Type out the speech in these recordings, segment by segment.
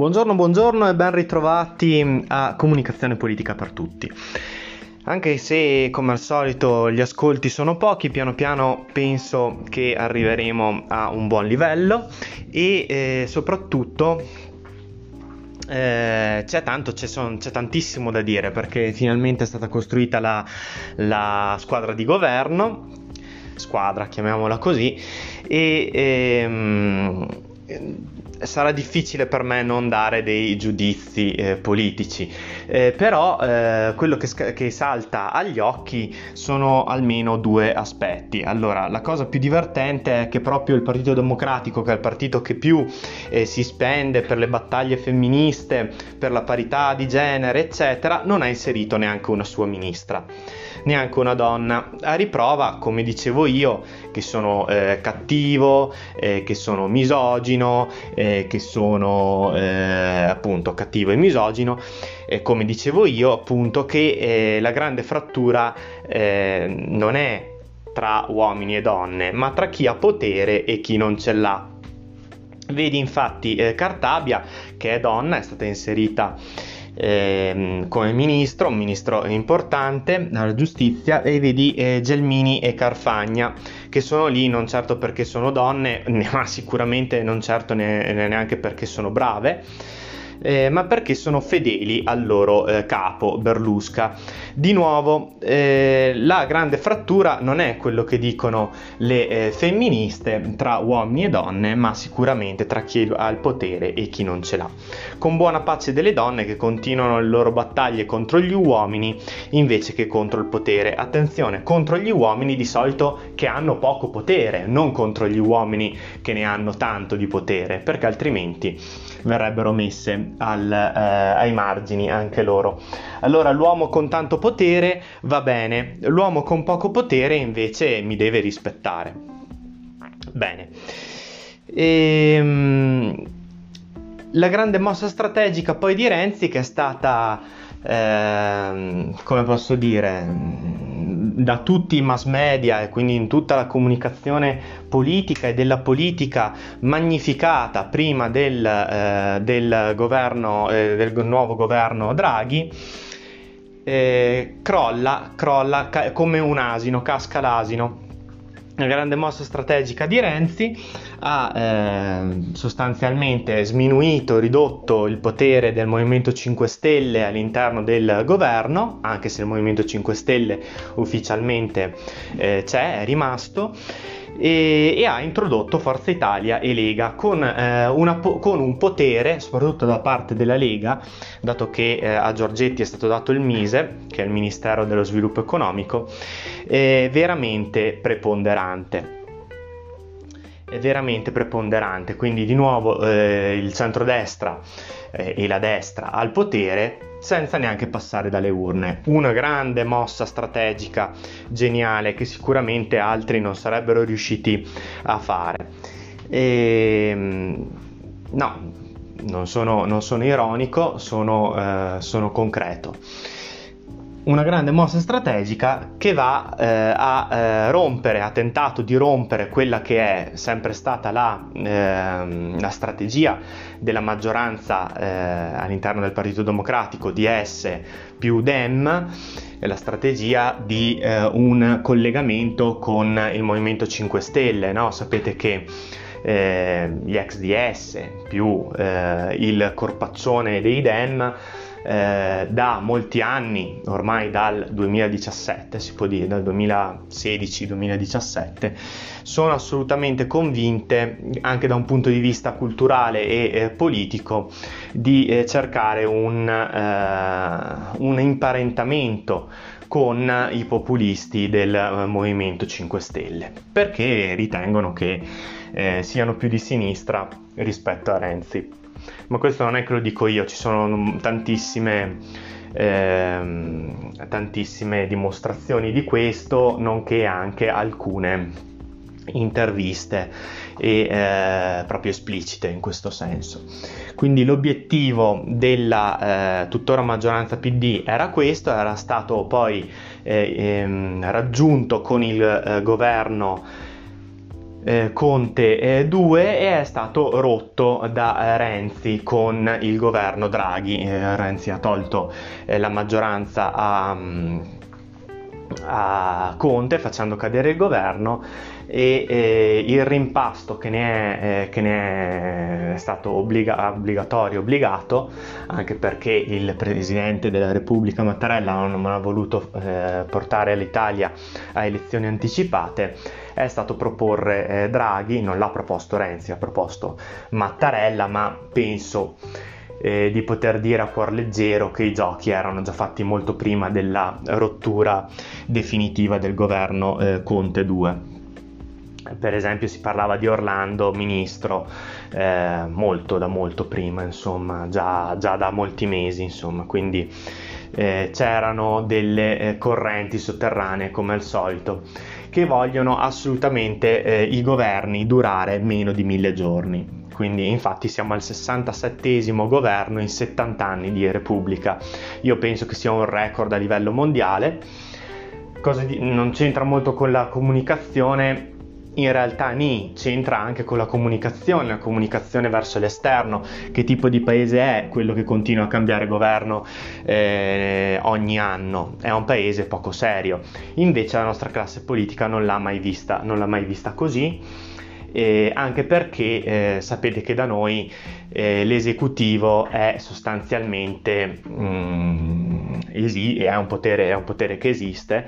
Buongiorno, buongiorno e ben ritrovati a Comunicazione Politica per Tutti. Anche se come al solito gli ascolti sono pochi, piano piano penso che arriveremo a un buon livello e eh, soprattutto eh, c'è tanto, c'è, son, c'è, tantissimo da dire perché finalmente è stata costruita la, la squadra di governo, squadra chiamiamola così, e ehm, sarà difficile per me non dare dei giudizi eh, politici, eh, però eh, quello che, che, salta agli occhi sono almeno due aspetti. Allora, la cosa più divertente è che proprio il Partito Democratico, che è il partito che più eh, si spende per le battaglie femministe, per la parità di genere, eccetera, non ha inserito neanche una sua ministra neanche una donna. A riprova, come dicevo io, che sono eh, cattivo, eh, che sono misogino, eh, che sono eh, appunto cattivo e misogino, come dicevo io, appunto che eh, la grande frattura eh, non è tra uomini e donne, ma tra chi ha potere e chi non ce l'ha. Vedi infatti Cartabia, che è donna, è stata inserita eh, come ministro, un ministro importante alla giustizia, e vedi eh, Gelmini e Carfagna che sono lì non certo perché sono donne, ma sicuramente non certo neanche perché sono brave eh, ma perché sono fedeli al loro eh, capo Berlusca. Di nuovo, eh, la grande frattura non è quello che dicono le eh, femministe tra uomini e donne, ma sicuramente tra chi ha il potere e chi non ce l'ha. Con buona pace delle donne che continuano le loro battaglie contro gli uomini invece che contro il potere. Attenzione, contro gli uomini di solito che hanno poco potere, non contro gli uomini che ne hanno tanto di potere, perché altrimenti verrebbero messe al, eh, ai margini anche loro. Allora l'uomo con tanto potere va bene, l'uomo con poco potere invece mi deve rispettare. Bene. Ehm, la grande mossa strategica poi di Renzi che è stata, ehm, come posso dire, da tutti i mass media e quindi in tutta la comunicazione politica e della politica magnificata prima del, eh, del governo, eh, del nuovo governo Draghi, eh, crolla, crolla ca- come un asino, casca l'asino. La grande mossa strategica di Renzi ha eh, sostanzialmente sminuito, ridotto il potere del Movimento 5 Stelle all'interno del governo, anche se il Movimento 5 Stelle ufficialmente eh, c'è, è rimasto e, e, ha introdotto Forza Italia e Lega con, eh, una, con, un potere, soprattutto da parte della Lega, dato che eh, a Giorgetti è stato dato il MISE, che è il Ministero dello Sviluppo Economico, eh, veramente preponderante è veramente preponderante, quindi di nuovo eh, il centrodestra eh, e la destra al potere senza neanche passare dalle urne. Una grande mossa strategica geniale che sicuramente altri non sarebbero riusciti a fare. E, ehm, no, non sono, non sono ironico, sono, eh, sono concreto una grande mossa strategica che va eh, a eh, rompere, ha tentato di rompere quella che è sempre stata la, eh, la strategia della maggioranza eh, all'interno del Partito Democratico di S più Dem, la strategia di eh, un collegamento con il Movimento 5 Stelle. No? Sapete che eh, gli ex DS più il corpaccione dei Dem eh, da molti anni, ormai dal 2017, si può dire, dal 2016-2017, sono assolutamente convinte, anche da un punto di vista culturale e eh, politico, di eh, cercare un, eh, un imparentamento con i populisti del eh, Movimento 5 Stelle, perché ritengono che eh, siano più di sinistra rispetto a Renzi. Ma questo non è che lo dico io, ci sono tantissime, eh, tantissime dimostrazioni di questo, nonché anche alcune interviste e eh, proprio esplicite in questo senso. Quindi l'obiettivo della eh, tuttora maggioranza PD era questo, era stato poi eh, ehm, raggiunto con il eh, governo eh, Conte 2 eh, è stato rotto da Renzi con il governo Draghi. Renzi ha tolto la maggioranza a, a Conte facendo cadere il governo e eh, il rimpasto che ne è, eh, che ne è stato obbliga- obbligatorio, obbligato, anche perché il Presidente della Repubblica Mattarella non, non ha voluto eh, portare l'Italia a elezioni anticipate, è stato proporre eh, Draghi, non l'ha proposto Renzi, ha proposto Mattarella, ma penso eh, di poter dire a cuor leggero che i giochi erano già fatti molto prima della rottura definitiva del governo eh, Conte 2 per esempio si parlava di Orlando ministro eh, molto da molto prima insomma già, già da molti mesi insomma. Quindi eh, c'erano delle eh, correnti sotterranee come al solito che vogliono assolutamente eh, i governi durare meno di mille giorni. Quindi infatti siamo al 67 governo in 70 anni di Repubblica. Io penso che sia un record a livello mondiale. Di, non c'entra molto con la comunicazione in realtà ni c'entra anche con la comunicazione, la comunicazione verso l'esterno, che tipo di paese è quello che continua a cambiare governo eh, ogni anno, è un paese poco serio. Invece la nostra classe politica non l'ha mai vista, l'ha mai vista così. Eh, anche perché eh, sapete che da noi eh, l'esecutivo è sostanzialmente mm, esi- è, un potere, è un potere che esiste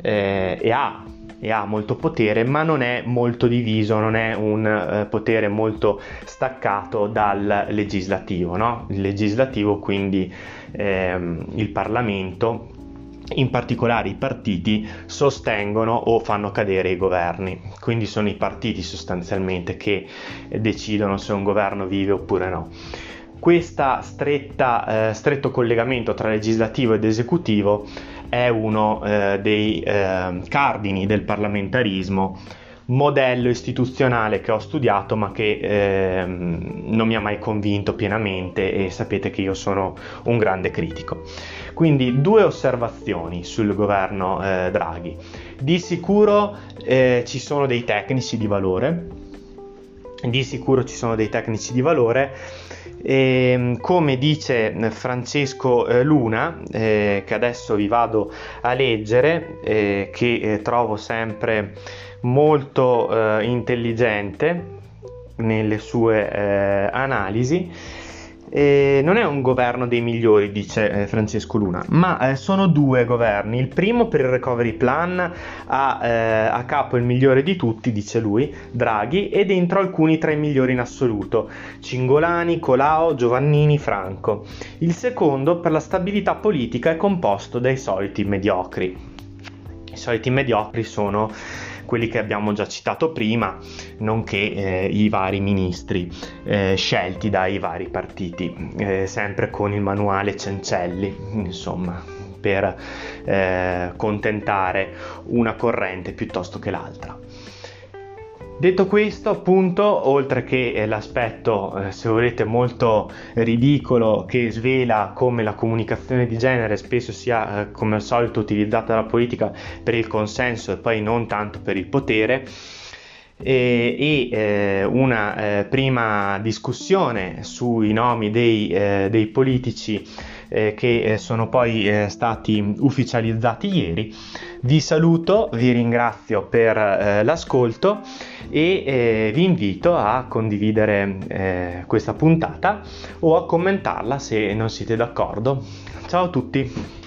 eh, e ha e ha molto potere, ma non è molto diviso, non è un eh, potere molto staccato dal legislativo. No? Il legislativo, quindi ehm, il Parlamento, in particolare i partiti, sostengono o fanno cadere i governi. Quindi sono i partiti sostanzialmente che decidono se un governo vive oppure no. Questo eh, stretto collegamento tra legislativo ed esecutivo è uno eh, dei eh, cardini del parlamentarismo, modello istituzionale che ho studiato ma che eh, non mi ha mai convinto pienamente e sapete che io sono un grande critico. Quindi due osservazioni sul governo eh, Draghi. Di sicuro eh, ci sono dei tecnici di valore, di sicuro ci sono dei tecnici di valore. E, ehm, come dice Francesco eh, Luna, eh, che adesso vi vado a leggere, eh, che eh, trovo sempre molto eh, intelligente nelle sue eh, analisi, eh, non è un governo dei migliori, dice eh, Francesco Luna, ma eh, sono due governi. Il primo per il recovery plan ha eh, a capo il migliore di tutti, dice lui, Draghi, e dentro alcuni tra i migliori in assoluto, Cingolani, Colao, Giovannini, Franco. Il secondo per la stabilità politica è composto dai soliti mediocri. I soliti mediocri sono quelli che abbiamo già citato prima, nonché eh, i vari ministri eh, scelti dai vari partiti, eh, sempre con il manuale Cencelli, insomma, per eh, contentare una corrente piuttosto che l'altra. Detto questo, appunto, oltre che eh, l'aspetto, eh, se volete, molto ridicolo che svela come la comunicazione di genere spesso sia, eh, come al solito, utilizzata dalla politica per il consenso e poi non tanto per il potere, e, e eh, una prima discussione sui nomi dei, dei politici eh, che eh, sono poi eh, stati ufficializzati ieri. Vi saluto, vi ringrazio per l'ascolto e vi invito a condividere questa puntata o a commentarla se non siete d'accordo. Ciao a tutti!